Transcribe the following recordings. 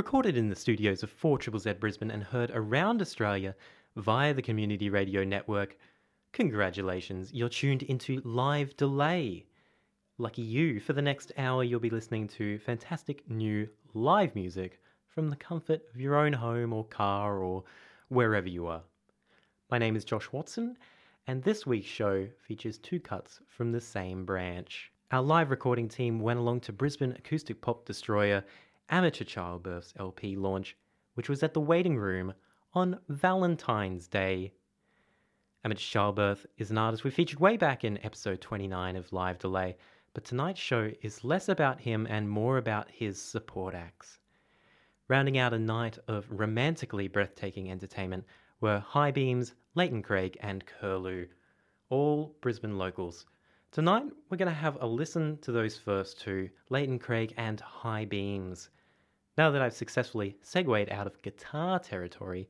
recorded in the studios of 4 Triple Z Brisbane and heard around Australia via the Community Radio Network. Congratulations, you're tuned into Live Delay. Lucky you, for the next hour, you'll be listening to fantastic new live music from the comfort of your own home or car or wherever you are. My name is Josh Watson, and this week's show features two cuts from the same branch. Our live recording team went along to Brisbane Acoustic Pop Destroyer Amateur Childbirth's LP launch, which was at the waiting room on Valentine's Day. Amateur Childbirth is an artist we featured way back in episode 29 of Live Delay, but tonight's show is less about him and more about his support acts. Rounding out a night of romantically breathtaking entertainment were High Beams, Leighton Craig, and Curlew, all Brisbane locals. Tonight, we're going to have a listen to those first two, Leighton Craig and High Beams. Now that I've successfully segued out of guitar territory,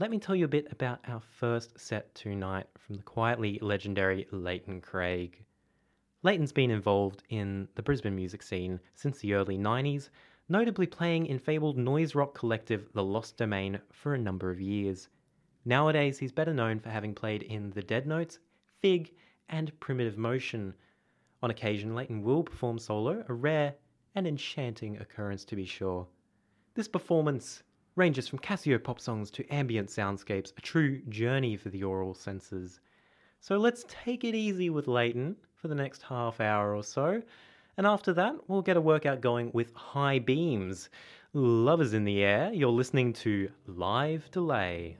let me tell you a bit about our first set tonight from the quietly legendary Leighton Craig. Leighton's been involved in the Brisbane music scene since the early 90s, notably playing in fabled noise rock collective The Lost Domain for a number of years. Nowadays, he's better known for having played in The Dead Notes, Fig, and Primitive Motion. On occasion, Leighton will perform solo, a rare and enchanting occurrence to be sure. This performance ranges from Casio pop songs to ambient soundscapes, a true journey for the aural senses. So let's take it easy with Leighton for the next half hour or so. And after that, we'll get a workout going with high beams. Lovers in the air, you're listening to Live Delay.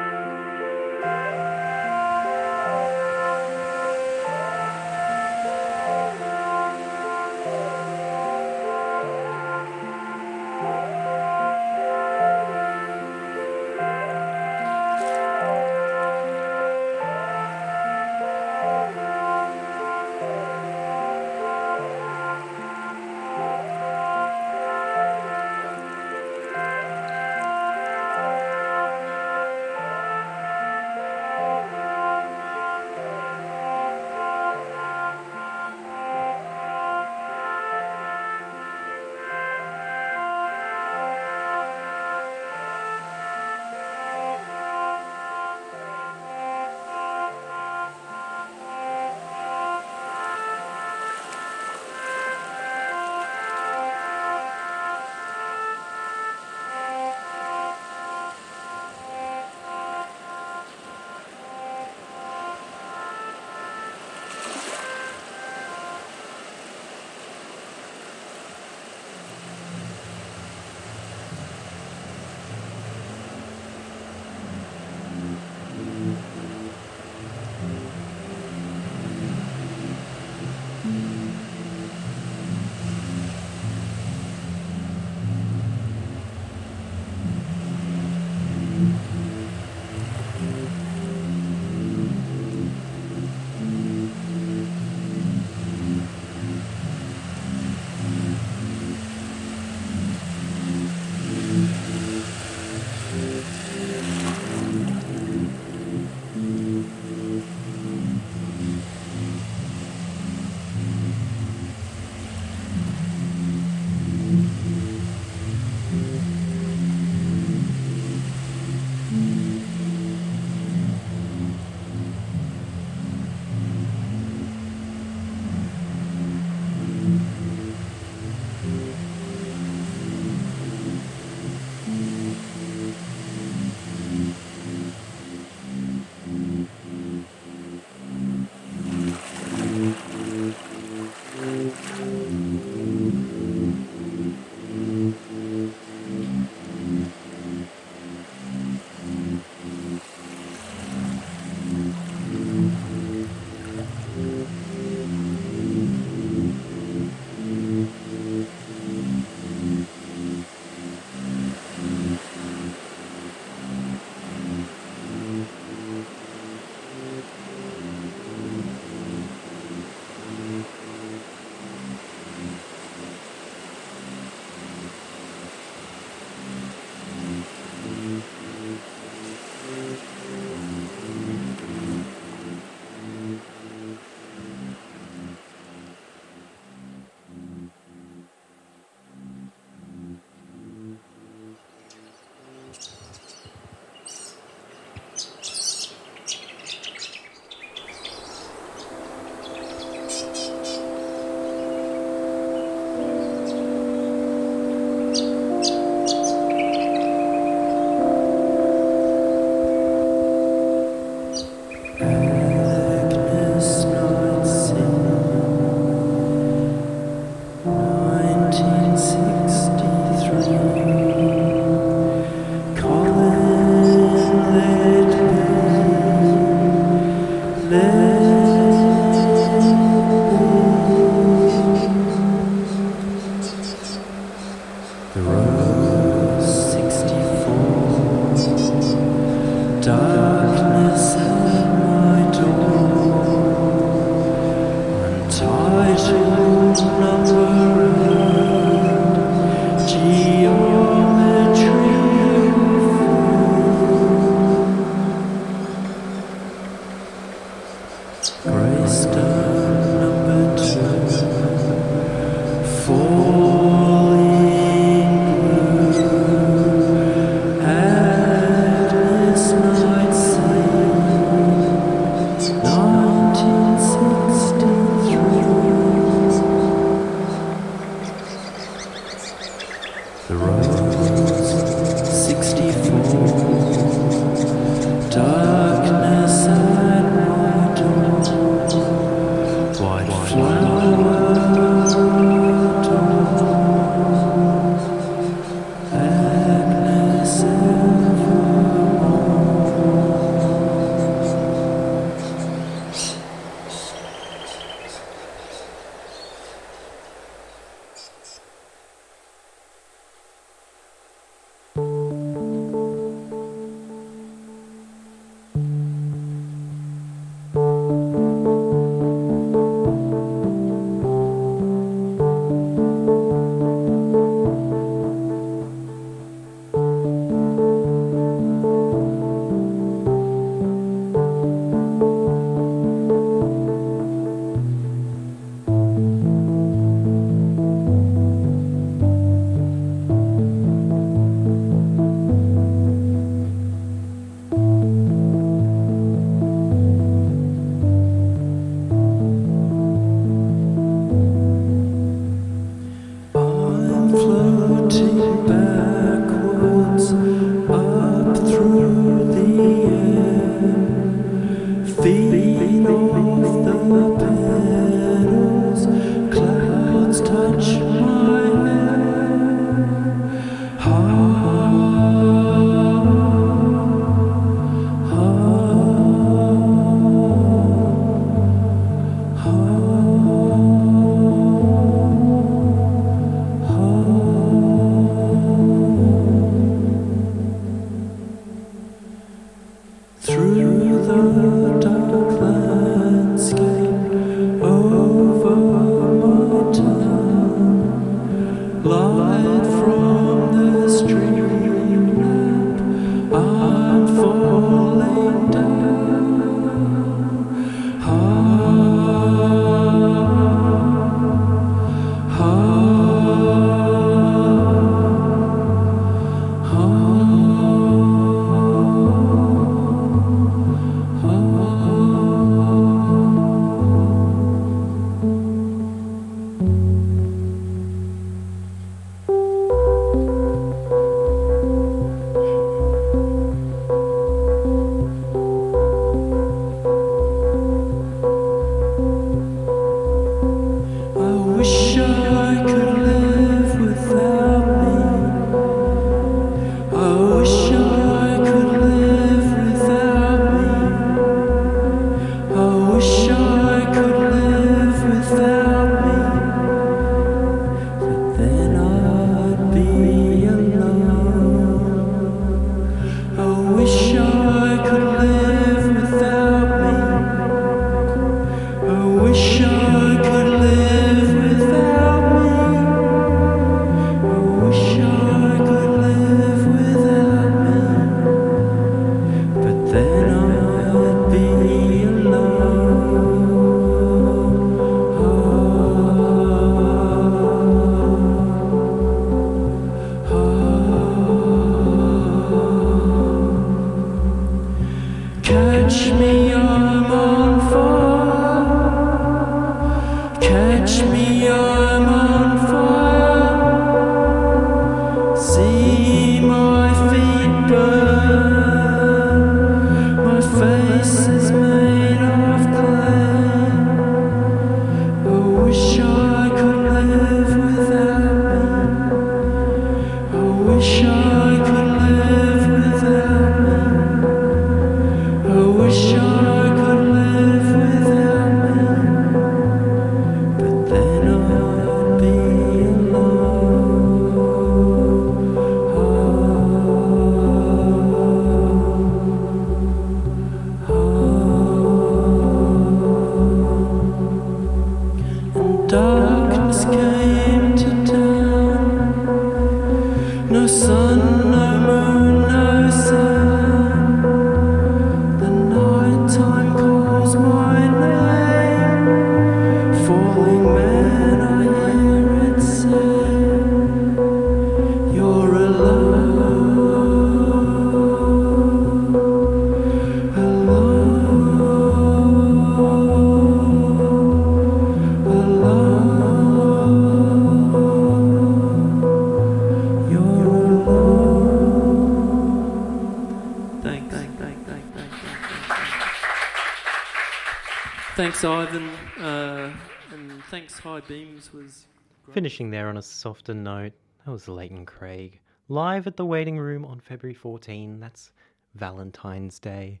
Softer note, that was Leighton Craig. Live at the waiting room on February 14, that's Valentine's Day.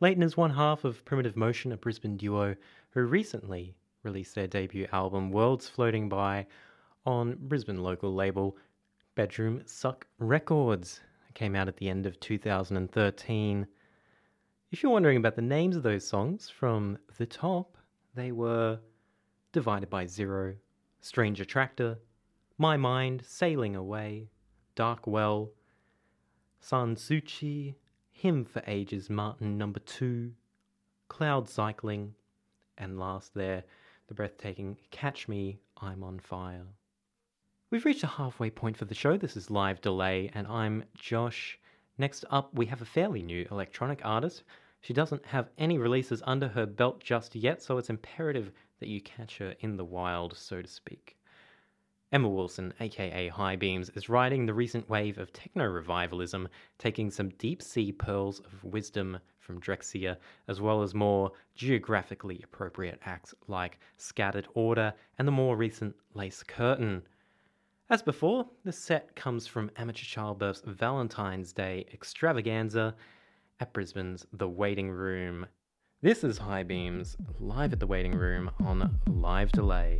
Leighton is one half of Primitive Motion, a Brisbane duo who recently released their debut album Worlds Floating By on Brisbane local label Bedroom Suck Records. It came out at the end of 2013. If you're wondering about the names of those songs from the top, they were Divided by Zero, Strange Tractor, My Mind, Sailing Away, Dark Well, San Suchi, Hymn for Ages, Martin Number Two, Cloud Cycling, and last there, the breathtaking Catch Me, I'm on Fire. We've reached a halfway point for the show. This is Live Delay, and I'm Josh. Next up, we have a fairly new electronic artist. She doesn't have any releases under her belt just yet, so it's imperative that you catch her in the wild, so to speak. Emma Wilson, aka High Beams, is riding the recent wave of techno revivalism, taking some deep sea pearls of wisdom from Drexciya, as well as more geographically appropriate acts like Scattered Order and the more recent Lace Curtain. As before, the set comes from Amateur Childbirth's Valentine's Day extravaganza at Brisbane's The Waiting Room. This is High Beams live at the Waiting Room on live delay.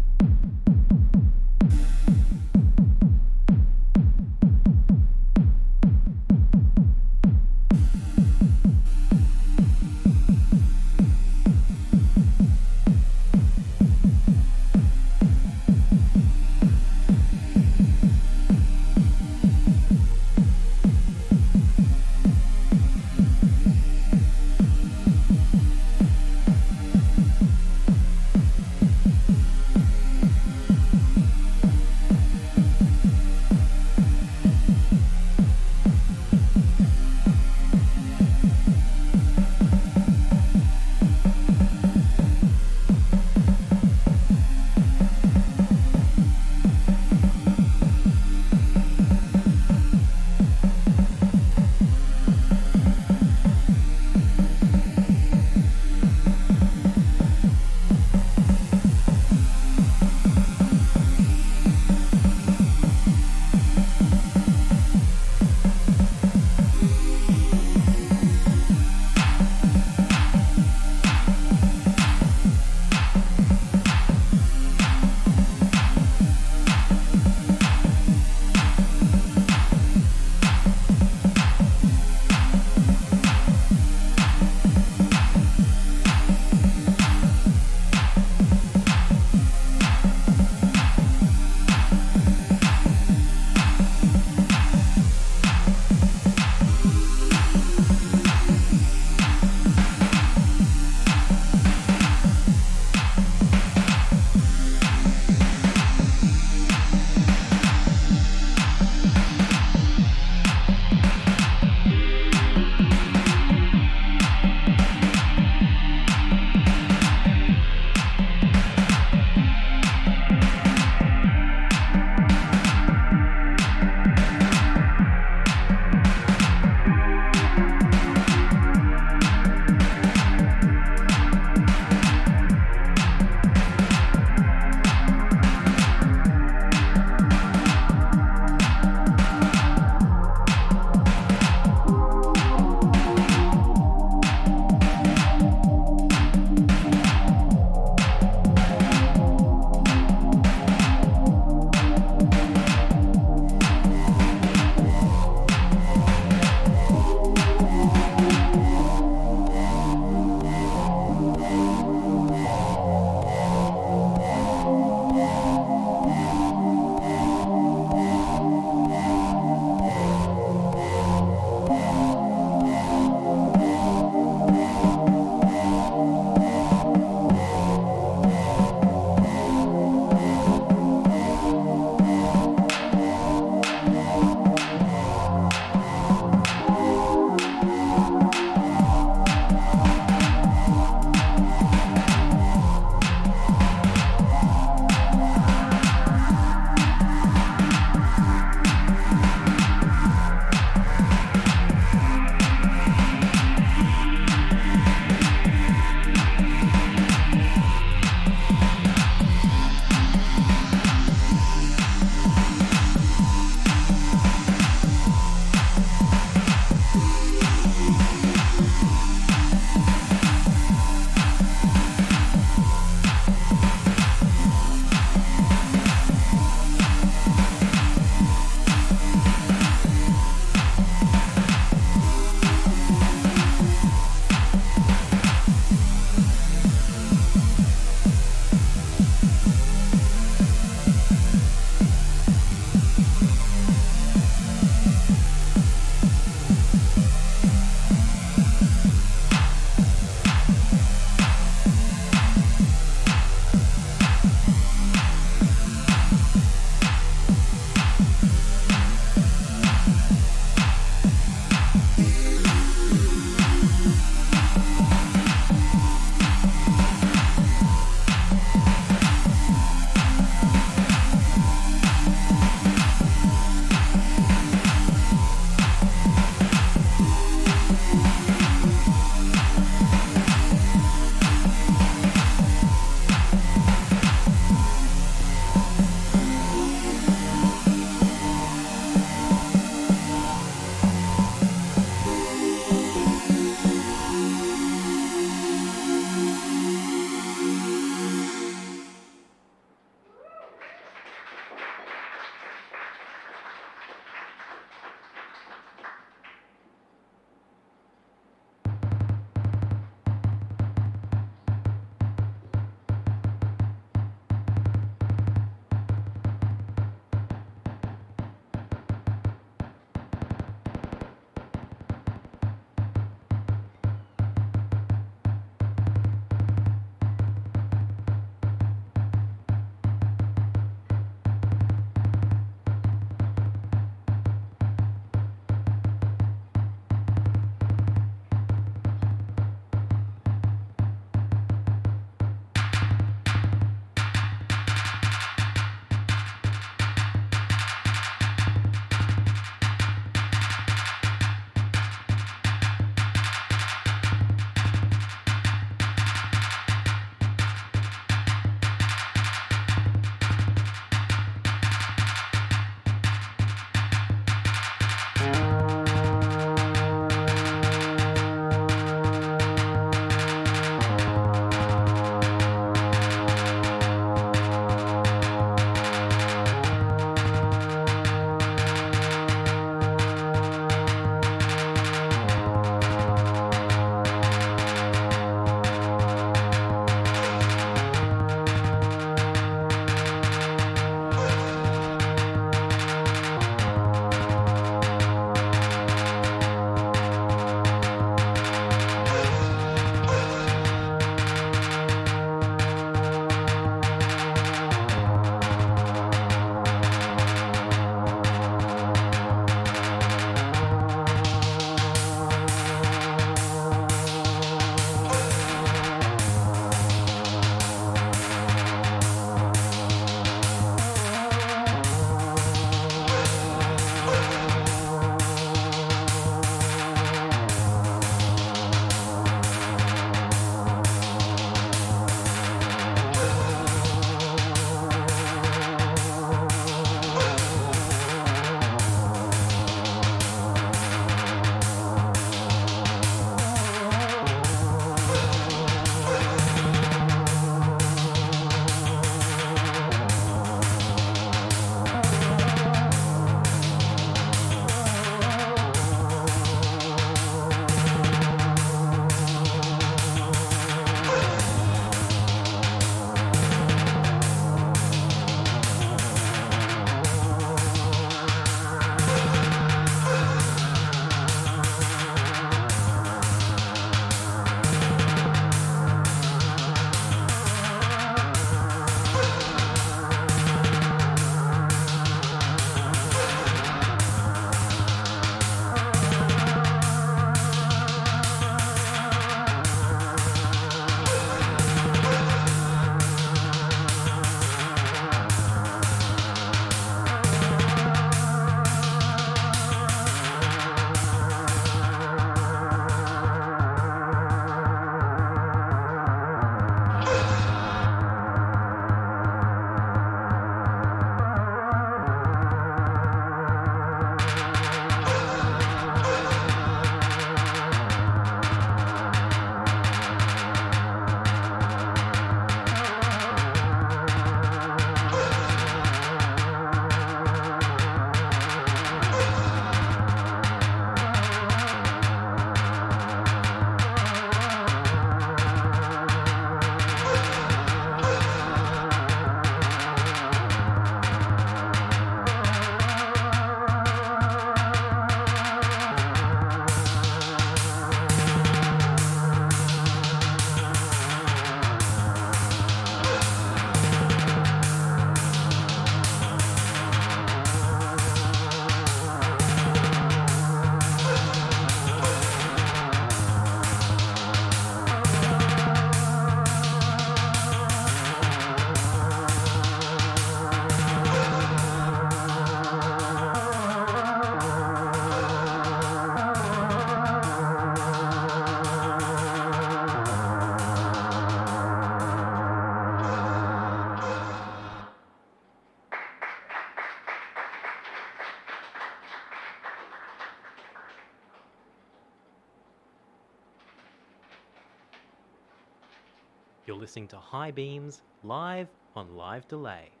listening to High Beams live on Live Delay.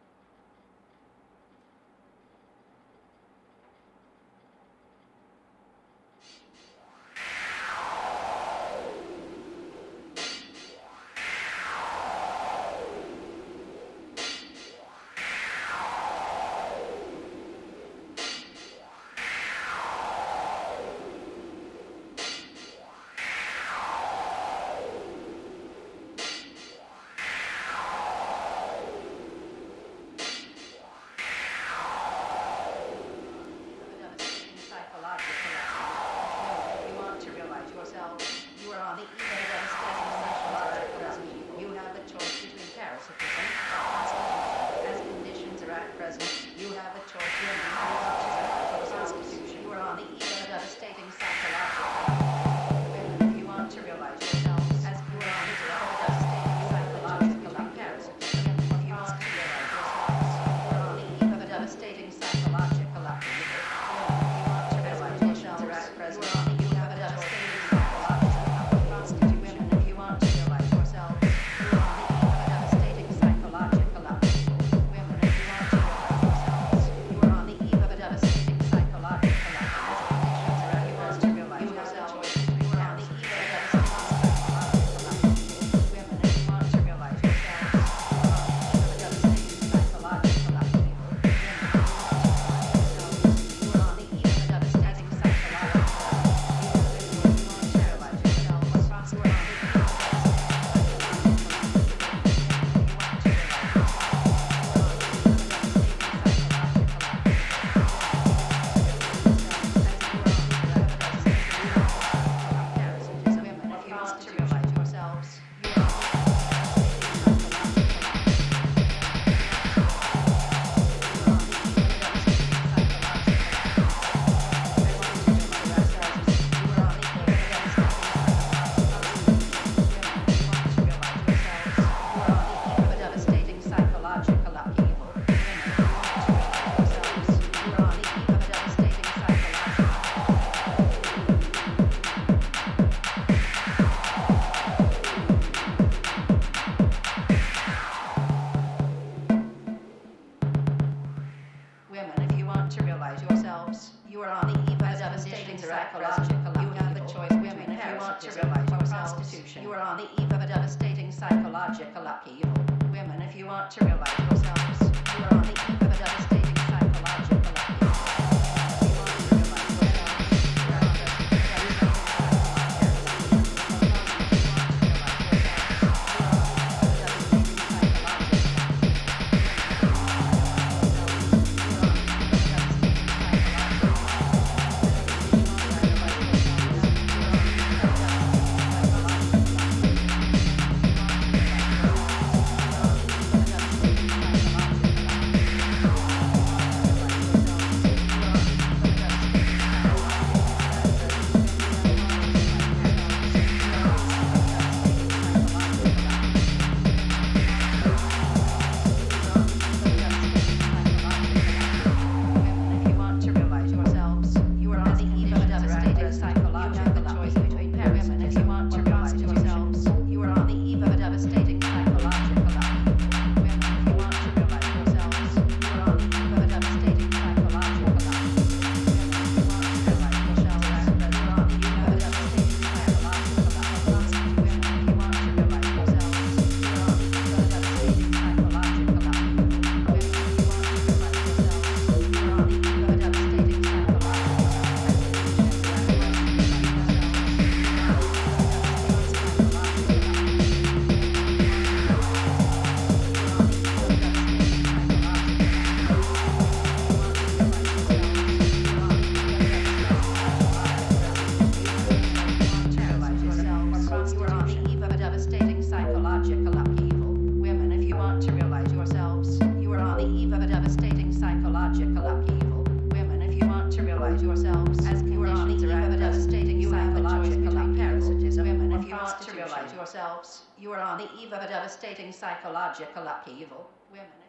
devastating psychological upheaval. Women.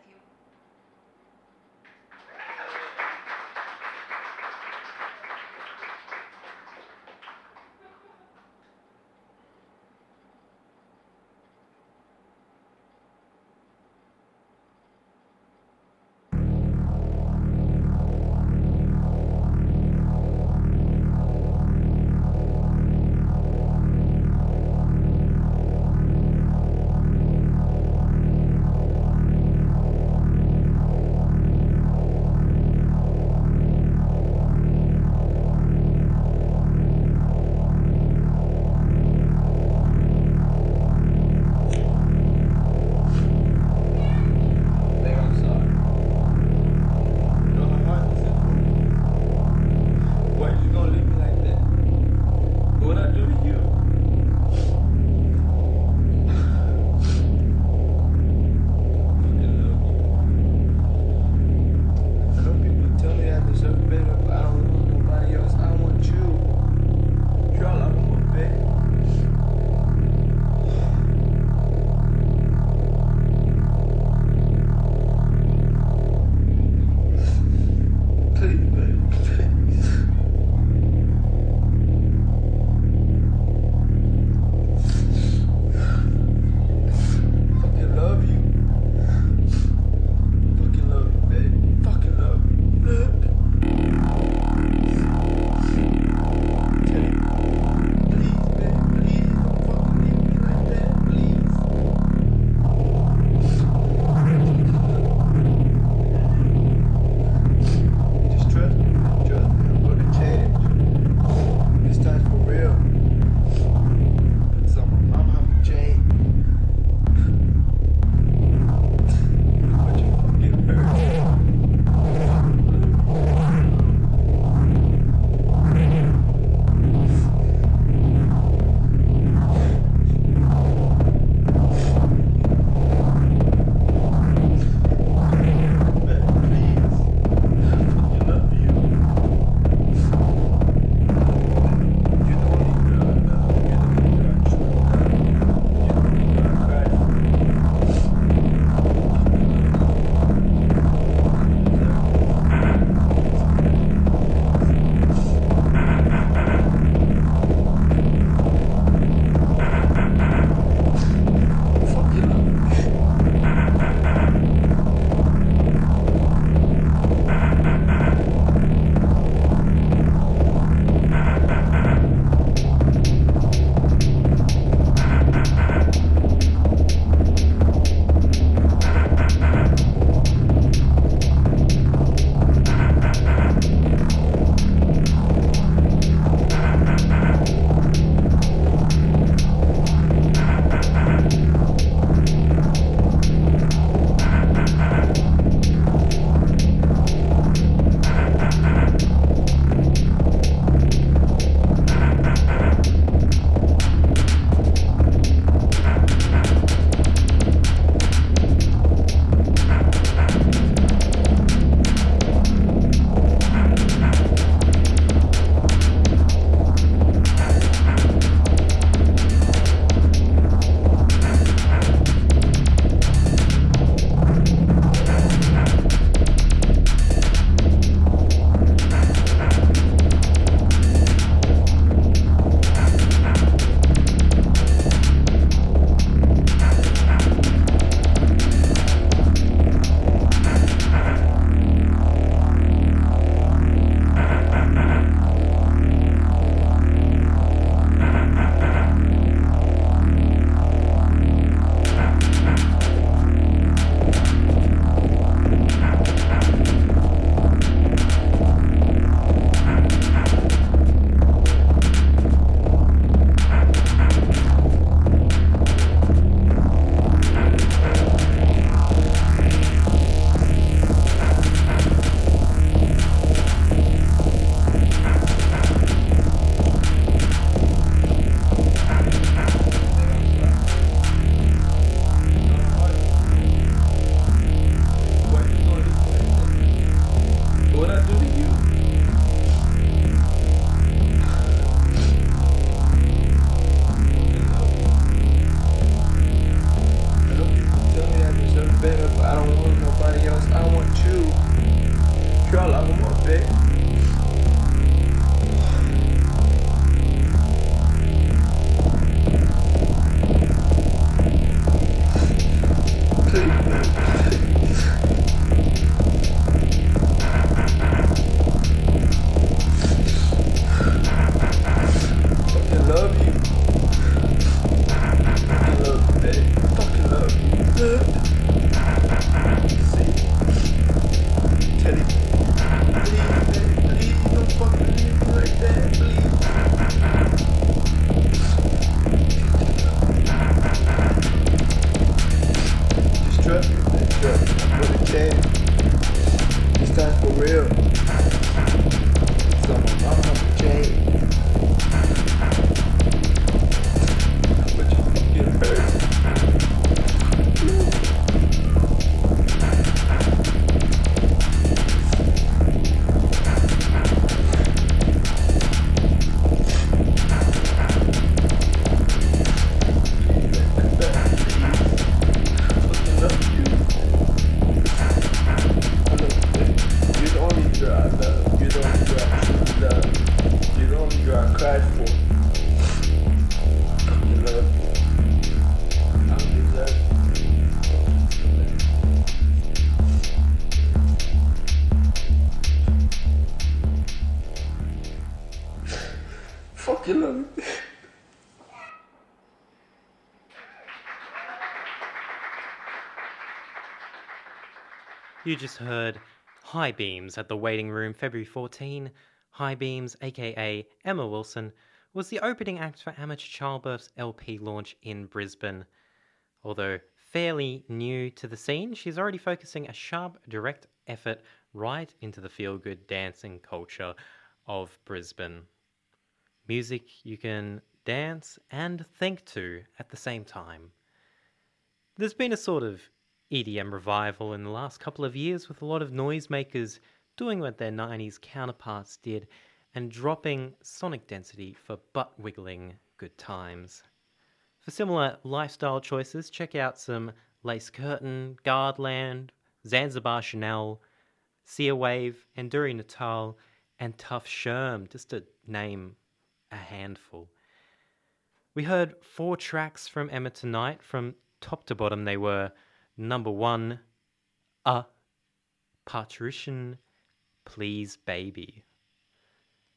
You just heard High Beams at the Waiting Room, February 14. High Beams, aka Emma Wilson, was the opening act for Amateur Childbirth's LP launch in Brisbane. Although fairly new to the scene, she's already focusing a sharp, direct effort right into the feel good dancing culture of Brisbane. Music you can dance and think to at the same time. There's been a sort of EDM revival in the last couple of years with a lot of noisemakers doing what their 90s counterparts did and dropping sonic density for butt wiggling good times. For similar lifestyle choices, check out some Lace Curtain, Guardland, Zanzibar Chanel, Sia Wave, Enduri Natal, and Tough Sherm, just to name a handful. We heard four tracks from Emma tonight. From top to bottom, they were number one, A, Parturition, Please Baby.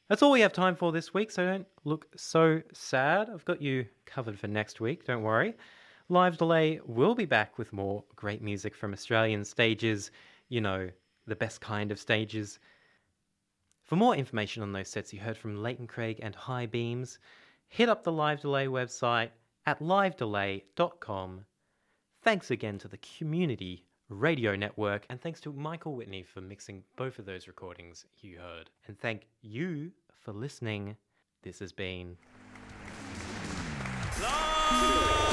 That's all we have time for this week, so don't look so sad. I've got you covered for next week, don't worry. Live Delay will be back with more great music from Australian stages, you know, the best kind of stages. For more information on those sets you heard from Leighton Craig and High Beams, hit up the Live Delay website at livedelay.com. Thanks again to the Community Radio Network, and thanks to Michael Whitney for mixing both of those recordings you heard. And thank you for listening. This has been. Live